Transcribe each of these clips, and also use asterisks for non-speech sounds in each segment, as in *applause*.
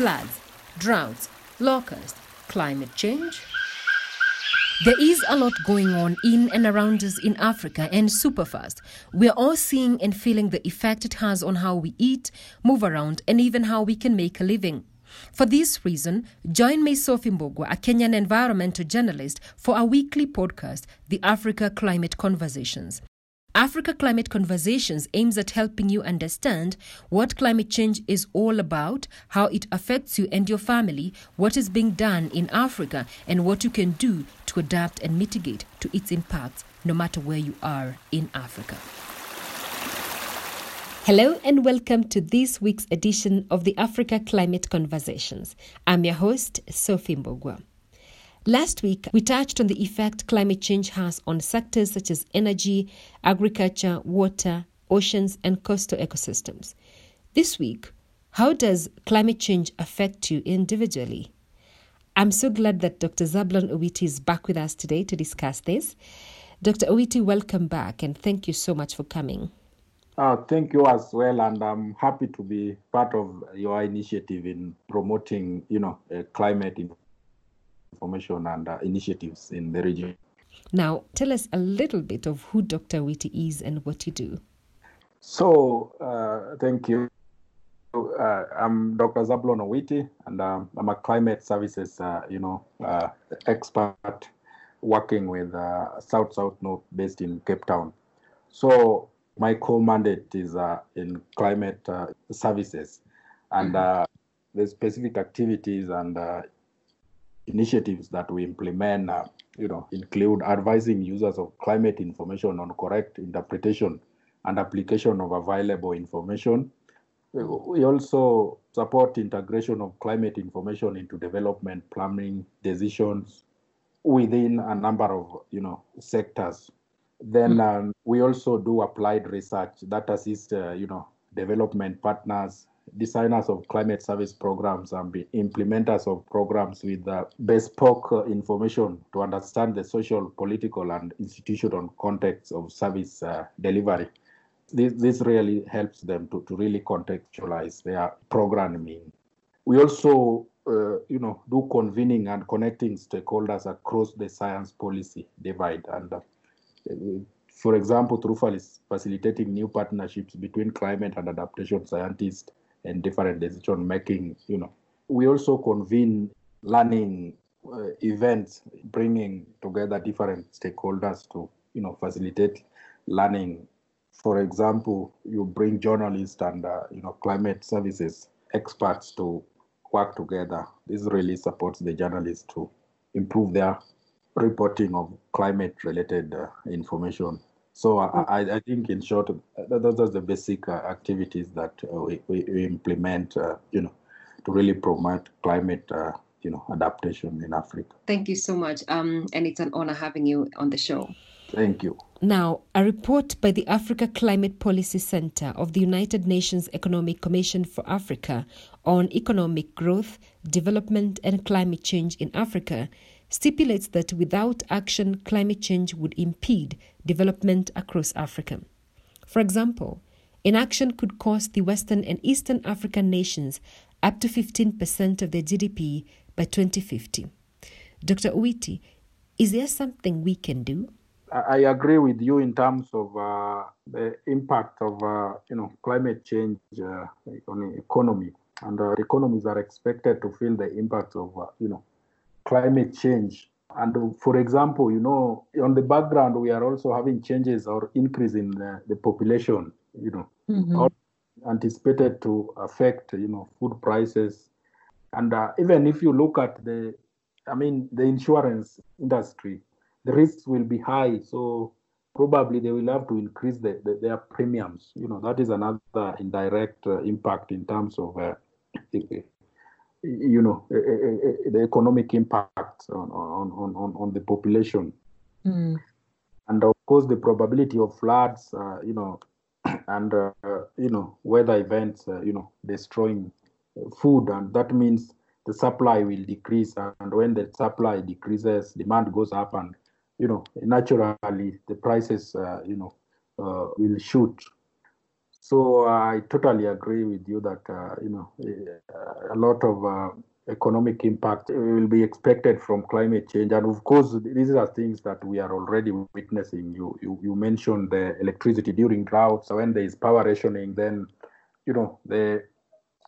floods, droughts, locusts, climate change? There is a lot going on in and around us in Africa and super fast. We are all seeing and feeling the effect it has on how we eat, move around, and even how we can make a living. For this reason, join me, Sophie Mbugua, a Kenyan environmental journalist, for our weekly podcast, The Africa Climate Conversations. Africa Climate Conversations aims at helping you understand what climate change is all about, how it affects you and your family, what is being done in Africa, and what you can do to adapt and mitigate to its impacts, no matter where you are in Africa. Hello and welcome to this week's edition of the Africa Climate Conversations. I'm your host, Sophie Mbugua. Last week, we touched on the effect climate change has on sectors such as energy, agriculture, water, oceans, and coastal ecosystems. This week, how does climate change affect you individually? I'm so glad that Dr. Zablone Owiti is back with us today to discuss this. Dr. Owiti, welcome back and thank you so much for coming. Uh, thank you as well, and I'm happy to be part of your initiative in promoting, you know, uh, climate information and uh, initiatives in the region. Now, tell us a little bit of who Dr. Owiti is and what you do. So, uh, thank you. Uh, I'm Dr. Zablone and um, I'm a climate services, uh, you know, uh, expert working with uh, SouthSouthNorth, based in Cape Town. So, my core mandate is in climate services, and the specific activities and initiatives that we implement, uh, you know, include advising users of climate information on correct interpretation and application of available information. We also support integration of climate information into development planning decisions within a number of, you know, sectors. Then mm-hmm. um, we also do applied research that assists, uh, you know, development partners designers of climate service programs and be implementers of programs with uh, bespoke uh, information to understand the social, political, and institutional context of service uh, delivery. This, this really helps them to, to really contextualize their programming. We also, uh, you know, do convening and connecting stakeholders across the science policy divide. And uh, for example, through facilitating new partnerships between climate and adaptation scientists and different decision making. You know, we also convene learning uh, events, bringing together different stakeholders to you know facilitate learning. For example, you bring journalists and uh, you know climate services experts to work together. This really supports the journalists to improve their reporting of climate related uh, information so I, I, think, in short, those are the basic uh, activities that uh, we, we, implement, uh, you know, to really promote climate, uh, you know, adaptation in Africa. Thank you so much, um, and it's an honor having you on the show. Thank you. Now, a report by the Africa Climate Policy Center of the United Nations Economic Commission for Africa on economic growth, development, and climate change in Africa stipulates that without action, climate change would impede development across Africa. For example, inaction could cost the Western and Eastern African nations up to 15% of their GDP by 2050. Dr. Owiti, is there something we can do? I agree with you in terms of uh, the impact of uh, you know climate change uh, on the economy, and uh, economies are expected to feel the impact of uh, you know climate change. And for example, you know, on the background, we are also having changes or increase in the, the population, you know, mm-hmm. anticipated to affect, you know, food prices. And uh, even if you look at the, I mean, the insurance industry, the risks will be high. So probably they will have to increase the, the, their premiums. You know, that is another indirect uh, impact in terms of uh, you know, the economic impact on, on, on, on the population. Mm. And of course, the probability of floods, uh, you know, *clears throat* and, uh, you know, weather events, uh, you know, destroying food. And that means the supply will decrease. And when the supply decreases, demand goes up. And, you know, naturally, the prices, uh, you know, uh, will shoot. So I totally agree with you that uh, you know a lot of uh, economic impact will be expected from climate change, and of course these are things that we are already witnessing. You you, you mentioned the electricity during droughts. So when there is power rationing, then you know the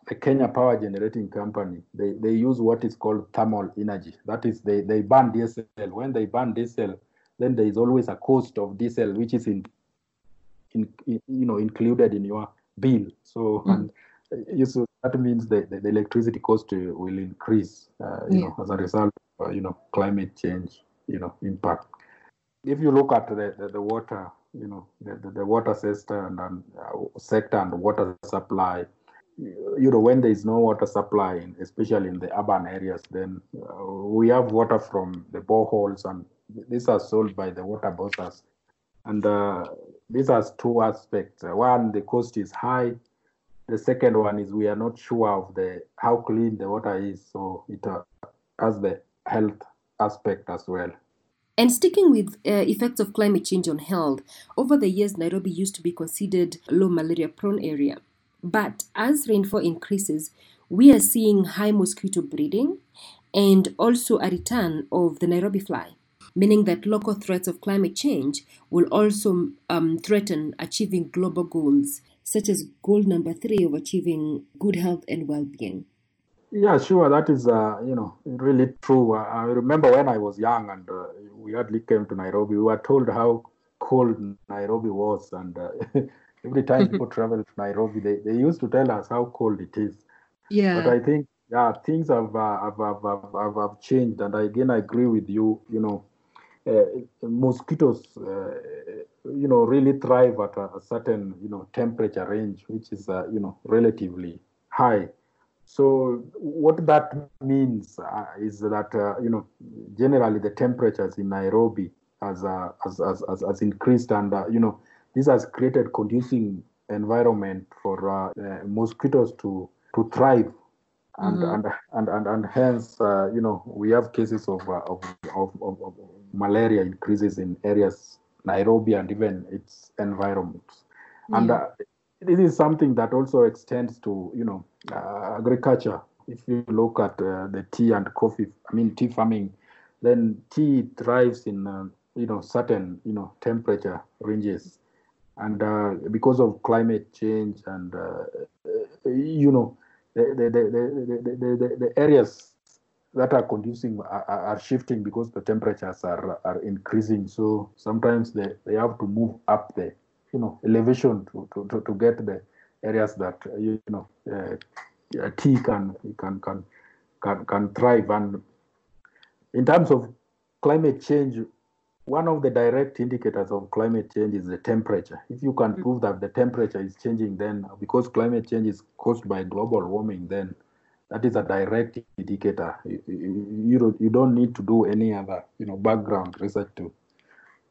the Kenya Power Generating Company, they, they use what is called thermal energy. That is, they, they burn diesel. When they burn diesel, then there is always a cost of diesel, which is in, in, in you know included in your bill. So mm. and uh, so that means the, the, electricity cost will increase, uh, you yeah. know, as a result of, uh, you know, climate change, you know, impact. If you look at the, the, the water, you know, the, the, the water sector and, and uh, sector and water supply, you know, when there is no water supply, especially in the urban areas, then uh, we have water from the boreholes, and these are sold by the water bosses. And uh, these has two aspects. One, the cost is high. The second one is we are not sure of the how clean the water is, so it uh, has the health aspect as well. And sticking with uh, effects of climate change on health, over the years, Nairobi used to be considered a low malaria prone area. But as rainfall increases, we are seeing high mosquito breeding and also a return of the Nairobi fly, meaning that local threats of climate change will also um, threaten achieving global goals, such as goal number three of achieving good health and well being. Yeah, sure. That is, uh, you know, really true. Uh, I remember when I was young and uh, we hardly came to Nairobi, we were told how cold Nairobi was, and uh, *laughs* Every time people *laughs* travel to Nairobi, they, they used to tell us how cold it is. Yeah. But I think yeah, things have uh, have, have, have, have, changed, and again, I agree with you. You know, mosquitoes, uh, you know, really thrive at a, a, certain you know temperature range, which is uh, you know relatively high. So what that means uh, is that uh, you know generally the temperatures in Nairobi has uh, has, has, has, increased, and you know this has created conducive environment for uh, uh, mosquitoes to to thrive and mm-hmm. and, and and and hence uh, you know we have cases of, uh, of, of, of, of malaria increases in areas Nairobi and even its environments yeah. and uh, this is something that also extends to you know uh, agriculture if you look at the tea and coffee I mean tea farming then tea thrives in you know certain you know temperature ranges and uh, because of climate change and uh, you know the the, the, the, areas that are conducing are, are, shifting because the temperatures are, are increasing. So sometimes they, they have to move up the you know elevation to, to, to, get the areas that you know uh, tea can can can can can thrive. And in terms of climate change one of the direct indicators of climate change is the temperature. If you can mm. prove that the temperature is changing, then because climate change is caused by global warming, then that is a direct indicator. You, you, don't, you don't need to do any other you know background research to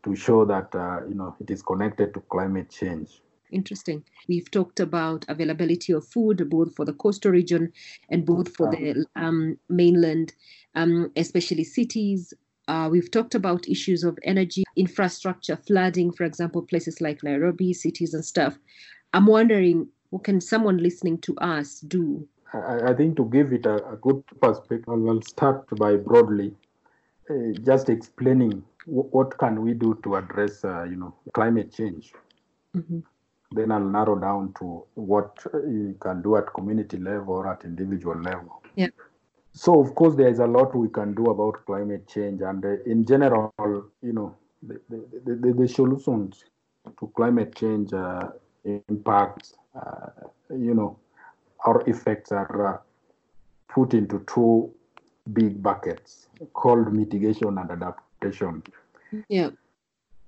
to show that uh, you know it is connected to climate change. Interesting. We've talked about availability of food both for the coastal region and both for the um, mainland, um, especially cities, uh, we've talked about issues of energy, infrastructure, flooding, for example, places like Nairobi, cities and stuff. I'm wondering, what can someone listening to us do? I, I think to give it a, a good perspective, I'll start by broadly uh, just explaining w- what can we do to address, uh, you know, climate change. Mm-hmm. Then I'll narrow down to what you can do at community level or at individual level. Yeah. So, of course, there is a lot we can do about climate change, and uh, in general, you know, the, the, the, the solutions to climate change uh, impacts, uh, you know, our effects are uh, put into two big buckets called mitigation and adaptation. Yeah.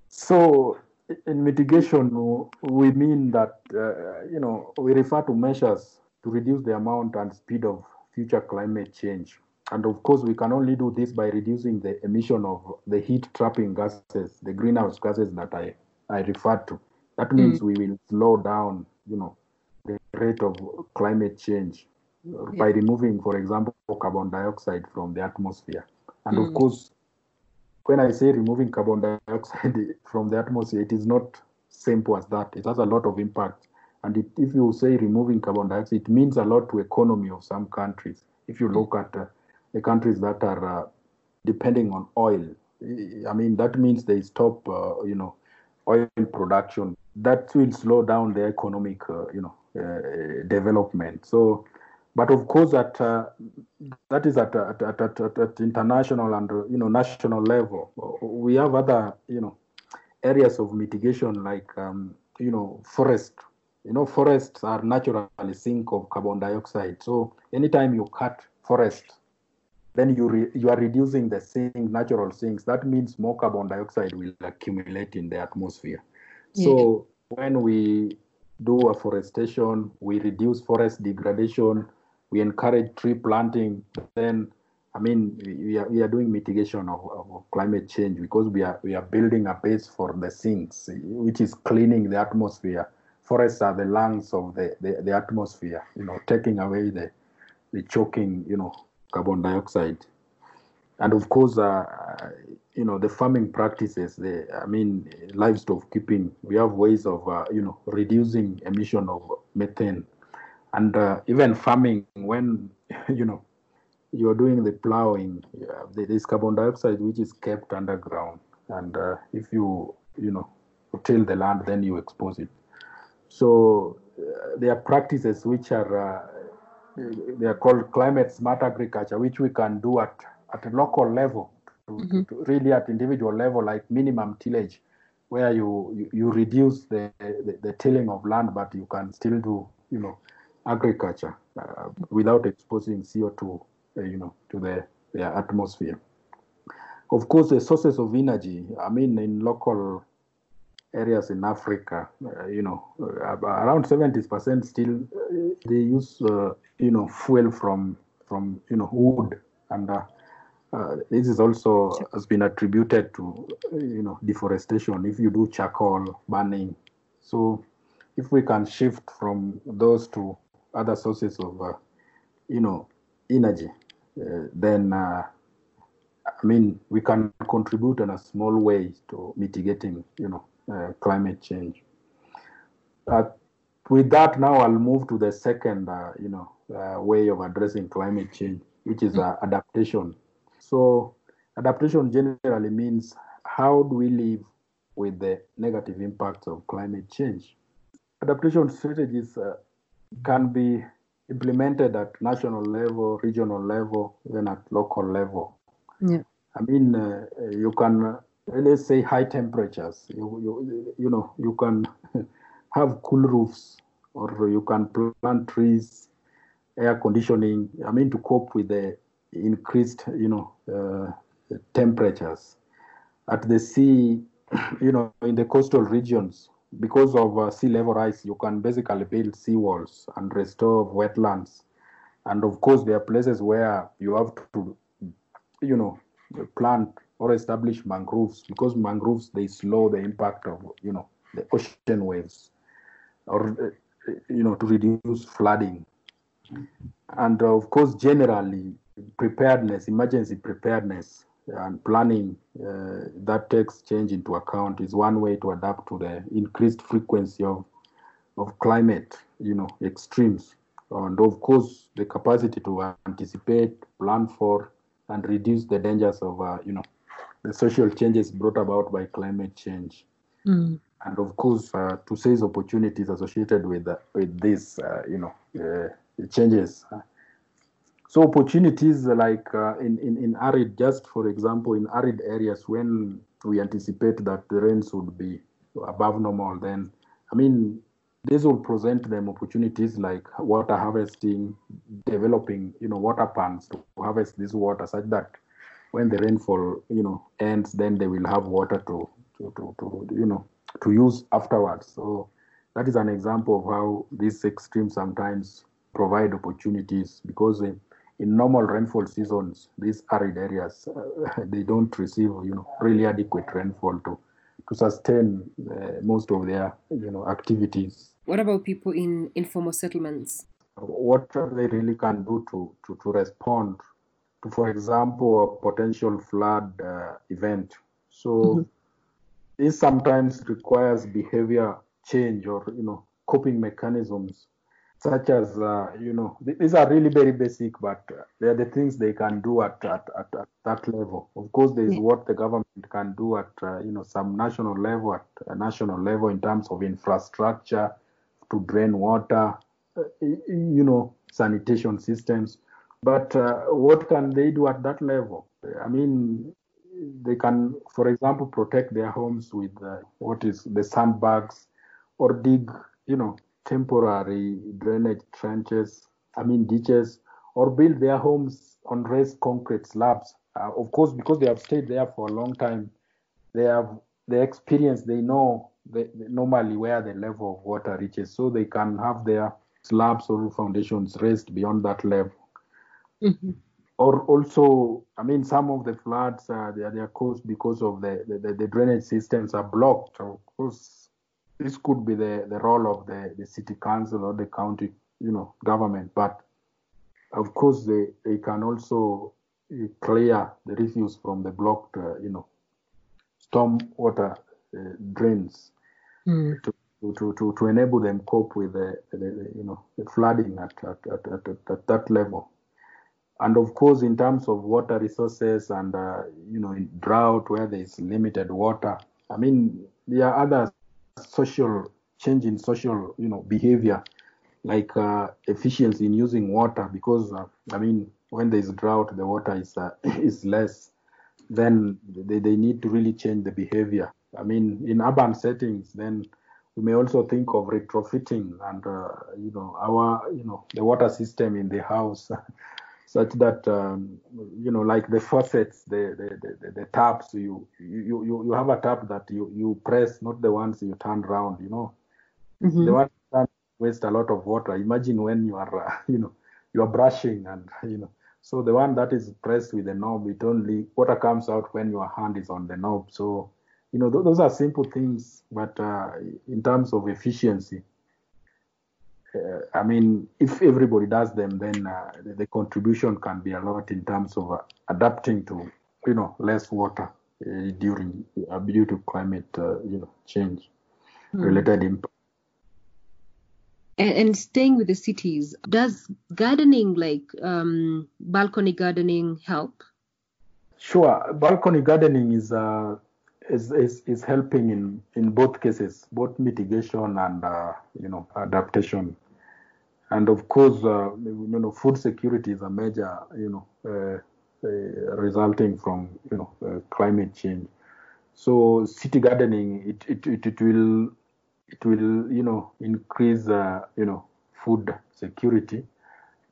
So, in mitigation, we mean that, uh, you know, we refer to measures to reduce the amount and speed of future climate change. And of course, we can only do this by reducing the emission of the heat trapping gases, the greenhouse gases that I, I referred to. That mm. means mm. we will slow down, you know, the rate of climate change yeah. by removing, for example, carbon dioxide from the atmosphere. And mm. of course, when I say removing carbon dioxide *laughs* from the atmosphere, it is not simple as that. It has a lot of impact. And it, if you say removing carbon dioxide, it means a lot to economy of some countries. If you look at uh, the countries that are uh, depending on oil, I mean that means they stop, uh, you know, oil production. That will slow down the economic, uh, you know, uh, development. So, but of course, that uh, that is at, at, at, at, at international and you know national level. We have other, you know, areas of mitigation like um, you know forest you know forests are naturally sink of carbon dioxide so anytime you cut forest then you re- you are reducing the sink natural sinks that means more carbon dioxide will accumulate in the atmosphere yeah. so when we do afforestation we reduce forest degradation we encourage tree planting then I mean, we are, we are doing mitigation of, of, climate change because we are we are building a base for the sinks, which is cleaning the atmosphere. Forests are the lungs of the, the, the atmosphere, you know, taking away the the choking, you know, carbon dioxide. And of course, uh, you know, the farming practices, the I mean, livestock keeping, we have ways of, uh, you know, reducing emission of methane. And uh, even farming, when, *laughs* you know, you're doing the plowing, yeah, there is carbon dioxide which is kept underground, and uh, if you you know till the land, then you expose it. So uh, there are practices which are uh, they are called climate smart agriculture, which we can do at at a local level, to, mm-hmm. to, to really at individual level, like minimum tillage, where you you, you reduce the, the, the tilling of land, but you can still do you know agriculture uh, without exposing CO2 uh, you know, to the, the atmosphere. Of course, the sources of energy, I mean, in local areas in Africa, uh, you know, uh, around 70% still uh, they use, uh, you know, fuel from, from you know, wood. And uh, this is also has been attributed to, you know, deforestation. If you do charcoal burning, so if we can shift from those to other sources of, you know, energy, uh, then uh, I mean we can contribute in a small way to mitigating, you know, climate change. with that, now I'll move to the second, you know, way of addressing climate change, which is adaptation. So adaptation generally means how do we live with the negative impacts of climate change. Adaptation strategies uh, can be implemented at national level, regional level, even at local level. Yeah. I mean, uh, you can uh, let's say high temperatures. You you you know you can *laughs* have cool roofs, or you can plant trees, air conditioning. I mean, to cope with the increased you know uh, temperatures. At the sea, *clears throat* you know, in the coastal regions, because of uh, sea level rise, you can basically build seawalls and restore wetlands. And of course, there are places where you have to, you know, plant or establish mangroves because mangroves they slow the impact of you know the ocean waves, or uh, you know to reduce flooding. And uh, of course, generally preparedness, emergency preparedness and planning uh, that takes change into account is one way to adapt to the increased frequency of of climate you know extremes and of course the capacity to anticipate plan for and reduce the dangers of uh, you know the social changes brought about by climate change mm. and of course uh, to seize opportunities associated with uh, with these uh, you know uh, changes so opportunities like uh, in, in, in arid, just for example, in arid areas, when we anticipate that the rains would be above normal, then, I mean, this will present them opportunities like water harvesting, developing, you know, water pans to harvest this water such that when the rainfall, you know, ends, then they will have water to, to, to, to you know, to use afterwards. So that is an example of how these extremes sometimes provide opportunities because they, in normal rainfall seasons, these arid areas, uh, *laughs* they don't receive, you know, really adequate rainfall to, to sustain uh, most of their, you know, activities. What about people in informal settlements? What they really can do to, to, to respond for example, a potential flood uh, event. So mm-hmm. this sometimes requires behavior change or, you know, coping mechanisms such as uh, you know these are really very basic but uh, they are the things they can do at, at, at, at that level of course there is yeah. what the government can do at uh, you know some national level at a national level in terms of infrastructure to drain water uh, you know sanitation systems but uh, what can they do at that level i mean they can for example protect their homes with uh, what is the sandbags or dig you know temporary drainage trenches, I mean ditches, or build their homes on raised concrete slabs. Uh, of course, because they have stayed there for a long time, they have the experience. They know the, the, normally where the level of water reaches, so they can have their slabs or foundations raised beyond that level. Mm-hmm. Or also, I mean, some of the floods uh, they are, they are caused because of the, the, the drainage systems are blocked. Of course, this could be the, the role of the, the city council or the county, you know, government. But of course, they, they can also uh, clear the refuse from the blocked, uh, you know, storm water uh, drains mm. to, to, to, to enable them cope with the, the, the you know the flooding at, at, at, at, at that level. And of course, in terms of water resources and uh, you know in drought where there is limited water, I mean there are other social change in social you know behavior like uh, efficiency in using water because uh, i mean when there's drought the water is uh, *laughs* is less then they, they need to really change the behavior. I mean in urban settings then we may also think of retrofitting and uh, you know our you know the water system in the house *laughs* such that um, you know like the faucets the the, the, the taps you, you you you have a tap that you you press not the ones you turn around you know. Mm-hmm. the one that waste a lot of water. Imagine when you are *laughs* uh, you know you are brushing and *laughs* you know. So the one that is pressed with the knob it only water comes out when your hand is on the knob. So you know th- those are simple things but uh, in terms of efficiency I mean, if everybody does them, then uh, the, the, contribution can be a lot in terms of uh, adapting to, you know, less water uh, during uh, due to climate, uh, you know, change mm. related impact. And, and, staying with the cities, does gardening, like um, balcony gardening, help? Sure, balcony gardening is is, is, is helping in, in both cases, both mitigation and uh, you know adaptation. And of course, uh, you know, food security is a major, you know, uh, uh, resulting from you know uh, climate change. So city gardening, it, it, it, it will it will you know increase uh, you know food security,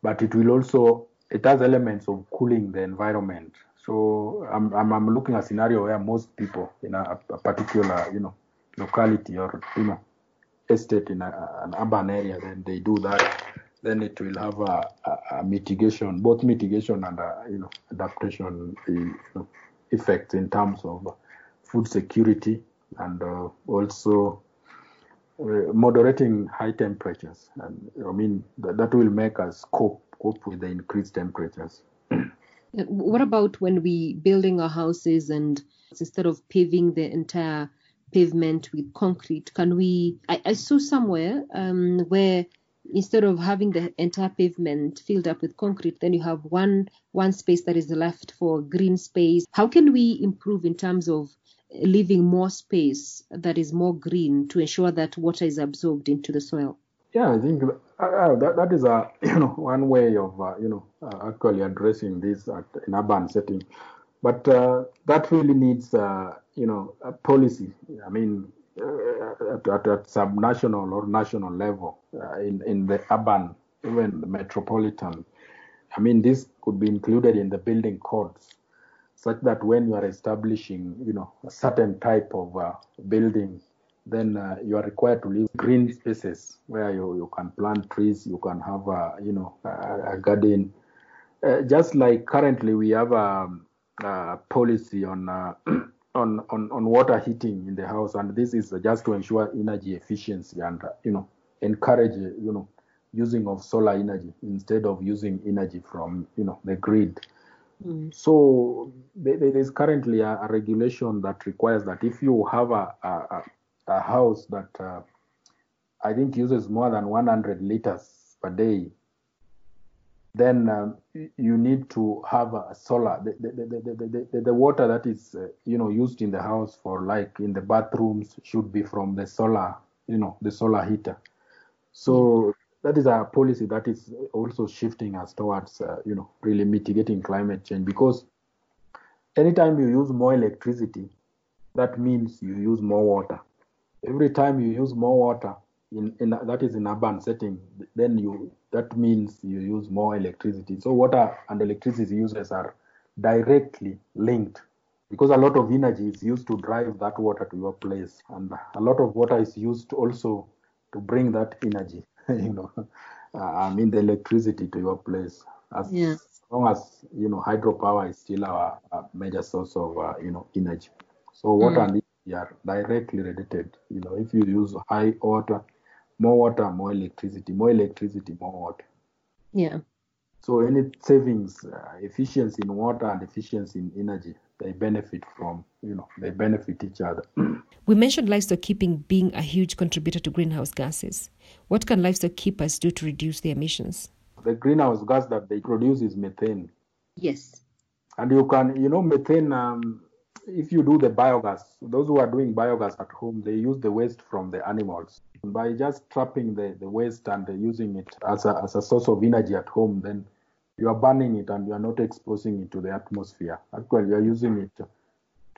but it will also it has elements of cooling the environment. So I'm, I'm, I'm looking at a scenario where most people in a, a particular you know locality or you know estate in a, an urban area, then they do that. Then it will have a, a, a mitigation, both mitigation and a, you know adaptation you know, effects in terms of food security and uh, also uh, moderating high temperatures. And I mean that, that will make us cope cope with the increased temperatures. what about when we building our houses and instead of paving the entire pavement with concrete? Can we? I, I saw somewhere um, where instead of having the entire pavement filled up with concrete, then you have one one space that is left for green space. How can we improve in terms of leaving more space that is more green to ensure that water is absorbed into the soil? Yeah, I think uh, uh that that is a *clears throat* you know one way of uh, you know uh, actually addressing this at, in urban setting, but uh, that really needs uh, you know a policy. I mean, uh, at, at, at subnational or national level uh, in in the urban, even the metropolitan. I mean, this could be included in the building codes, such that when you are establishing, you know, a certain type of uh, building, then uh, you are required to leave green spaces where you, you can plant trees, you can have a, you know, a, a garden. Uh, just like currently we have a, a policy on uh, *clears throat* on, on, on water heating in the house, and this is just to ensure energy efficiency and you know encourage you know using of solar energy instead of using energy from you know the grid. Mm. So there is currently a, a, regulation that requires that if you have a, a, a house that uh, I think uses more than 100 liters per day, then um, you need to have a solar. The, the, the, the, water that is uh, you know used in the house for like in the bathrooms should be from the solar, you know, the solar heater. So that is a policy that is also shifting us towards uh, you know really mitigating climate change because anytime you use more electricity, that means you use more water. Every time you use more water in, in that is in urban setting, then you that means you use more electricity. So water and electricity uses are directly linked because a lot of energy is used to drive that water to your place, and a lot of water is used also to bring that energy, *laughs* you know, uh, I mean the electricity to your place. As long as you know hydropower is still our, uh major source of uh, you know energy. So water Mm. and energy are directly related. You know, if you use high water, more water, more electricity, more electricity, more water. Yeah. So any savings, uh, efficiency in water and efficiency in energy, they benefit from, you know, they benefit each other. *clears throat* We mentioned livestock keeping being a huge contributor to greenhouse gases. What can livestock keepers do to reduce their emissions? the greenhouse gas that they produce is methane. Yes. And you can, you know, methane, um, if you do the biogas, those who are doing biogas at home, they use the waste from the animals. By just trapping the, the waste and using it as a, as a source of energy at home, then you are burning it and you are not exposing it to the atmosphere. Actually, you are using it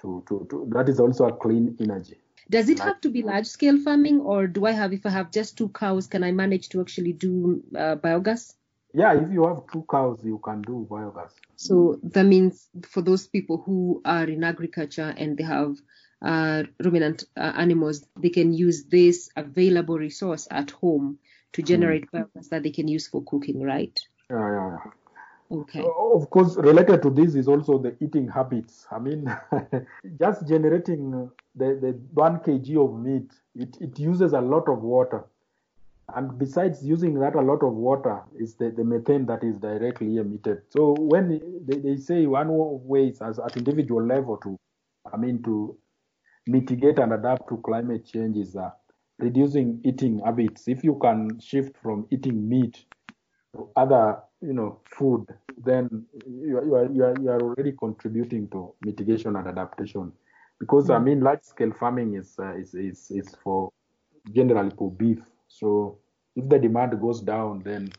to, to, to that is also a clean energy. Does it have to be large scale farming, or do I have, if I have just two cows, can I manage to actually do uh, biogas? Yeah, if you have two cows, you can do biogas. So that means for those people who are in agriculture and they have uh, ruminant uh, animals, they can use this available resource at home to generate biogas that they can use for cooking, right? Yeah, yeah, yeah. Okay. Of course, related to this is also the eating habits. I mean, *laughs* just generating uh, the, the one kg of meat, it, it uses a lot of water. And besides using that a lot of water is the, the methane that is directly emitted. So when they, they say one way is as at individual level to, I mean, to mitigate and adapt to climate change is uh, reducing eating habits. If you can shift from eating meat to other, you know, food, then you are, you are, you are, you are already contributing to mitigation and adaptation. Because I mean, large scale farming is, uh, is is is for generally for beef. So if the demand goes down, then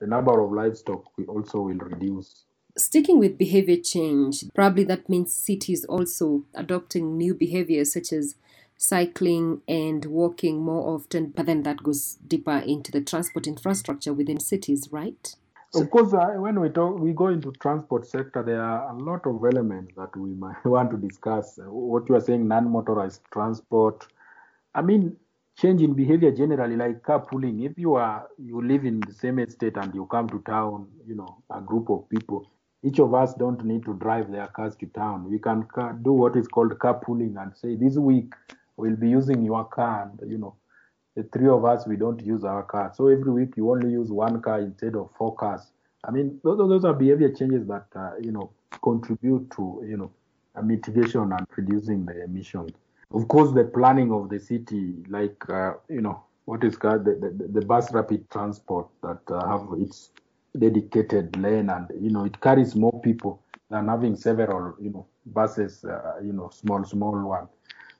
the number of livestock will also will reduce. Sticking with behavior change, probably that means cities also adopting new behaviors such as cycling and walking more often, but then that goes deeper into the transport infrastructure within cities, right? Of course, uh, when we talk, we go into transport sector. There are a lot of elements that we *laughs* might want to discuss. What you are saying, non-motorized transport. I mean, change in behavior generally, like carpooling. If you are you live in the same estate and you come to town, you know, a group of people. Each of us don't need to drive their cars to town. We can ca- do what is called carpooling and say this week we'll be using your car, and you know, the three of us we don't use our car so every week you only use one car instead of four cars i mean those, those are behavior changes that uh, you know contribute to you know mitigation and reducing the emissions of course the planning of the city like uh, you know what is called the, the, the bus rapid transport that uh, have its dedicated lane and you know it carries more people than having several you know buses uh, you know small small one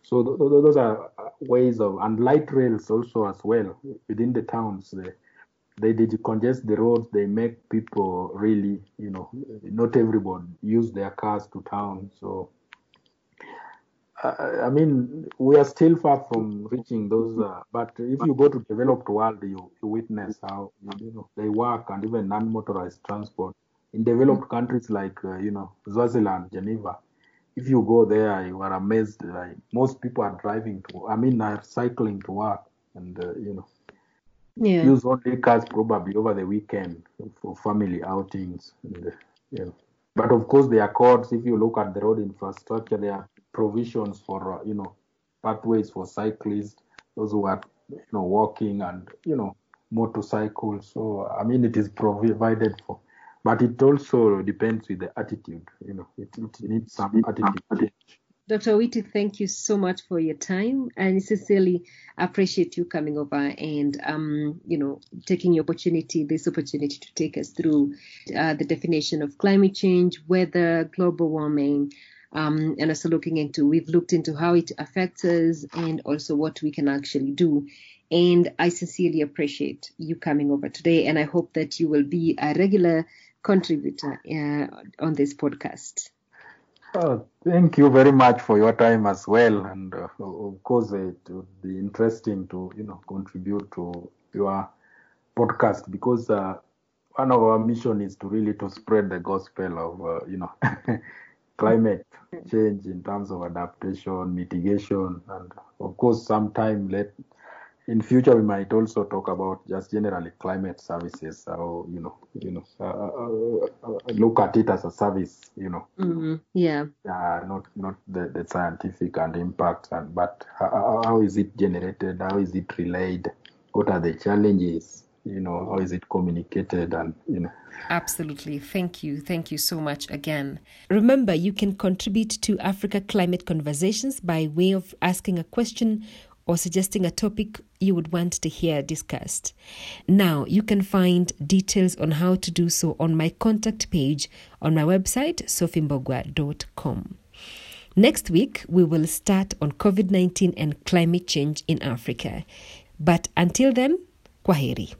so th- th- those are uh, ways of and light rails also as well within the towns. They, they decongest the roads. They make people really, you know, not everybody use their cars to town. So, I mean, we are still far from reaching those. Uh, but if you go to developed world, you, you witness how you know they work and even non-motorized transport in developed countries like uh, you know Switzerland, Geneva if you go there, you are amazed. Like most people are driving to, I mean, are cycling to work, and uh, you know, Yeah. use only cars probably over the weekend for family outings. And, uh, you know. But of course, there are codes. If you look at the road infrastructure, there are provisions for uh, you know pathways for cyclists, those who are you know walking and you know motorcycles. So I mean, it is provided for but it also depends with the attitude you know it, it needs some attitude Dr. Owiti, thank you so much for your time. I sincerely appreciate you coming over and, um, you know, taking the opportunity, this opportunity to take us through uh, the definition of climate change, weather, global warming, um, and also looking into, we've looked into how it affects us and also what we can actually do. And I sincerely appreciate you coming over today. And I hope that you will be a regular contributor uh, on this podcast. Oh, thank you very much for your time as well, and uh, of course it would be interesting to you know contribute to your podcast because uh, one of our mission is to really to spread the gospel of uh, you know *laughs* climate change in terms of adaptation, mitigation, and of course sometime let in future we might also talk about just generally climate services or you know you know uh, uh, uh, look at it as a service you know. Mm-hmm. yeah. Uh, not not the, the scientific and impact and but how, how is it generated? How is it relayed? What are the challenges you know how is it communicated and you know absolutely thank you thank you so much again remember you can contribute to africa climate conversations by way of asking a question or suggesting a topic you would want to hear discussed. Now, you can find details on how to do so on my contact page on my website, sophiembugua.com. Next week, we will start on COVID 19 and climate change in Africa. But until then, kwaheri.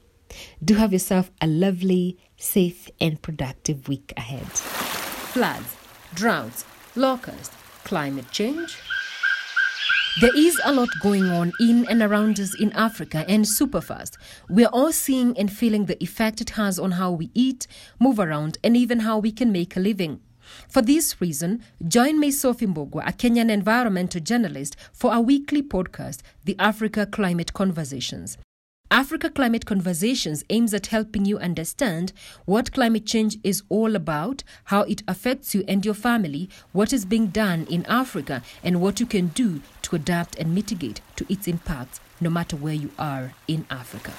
Do have yourself a lovely, safe, and productive week ahead. Floods, droughts, locusts, climate change there is a lot going on in and around us in Africa and super fast. We're all seeing and feeling the effect it has on how we eat, move around, and even how we can make a living. For this reason, join me, Sophie Mbugua, a Kenyan environmental journalist, for our weekly podcast, The Africa Climate Conversations. Africa Climate Conversations aims at helping you understand what climate change is all about, how it affects you and your family, what is being done in Africa, and what you can do to adapt and mitigate to its impacts no matter where you are in Africa.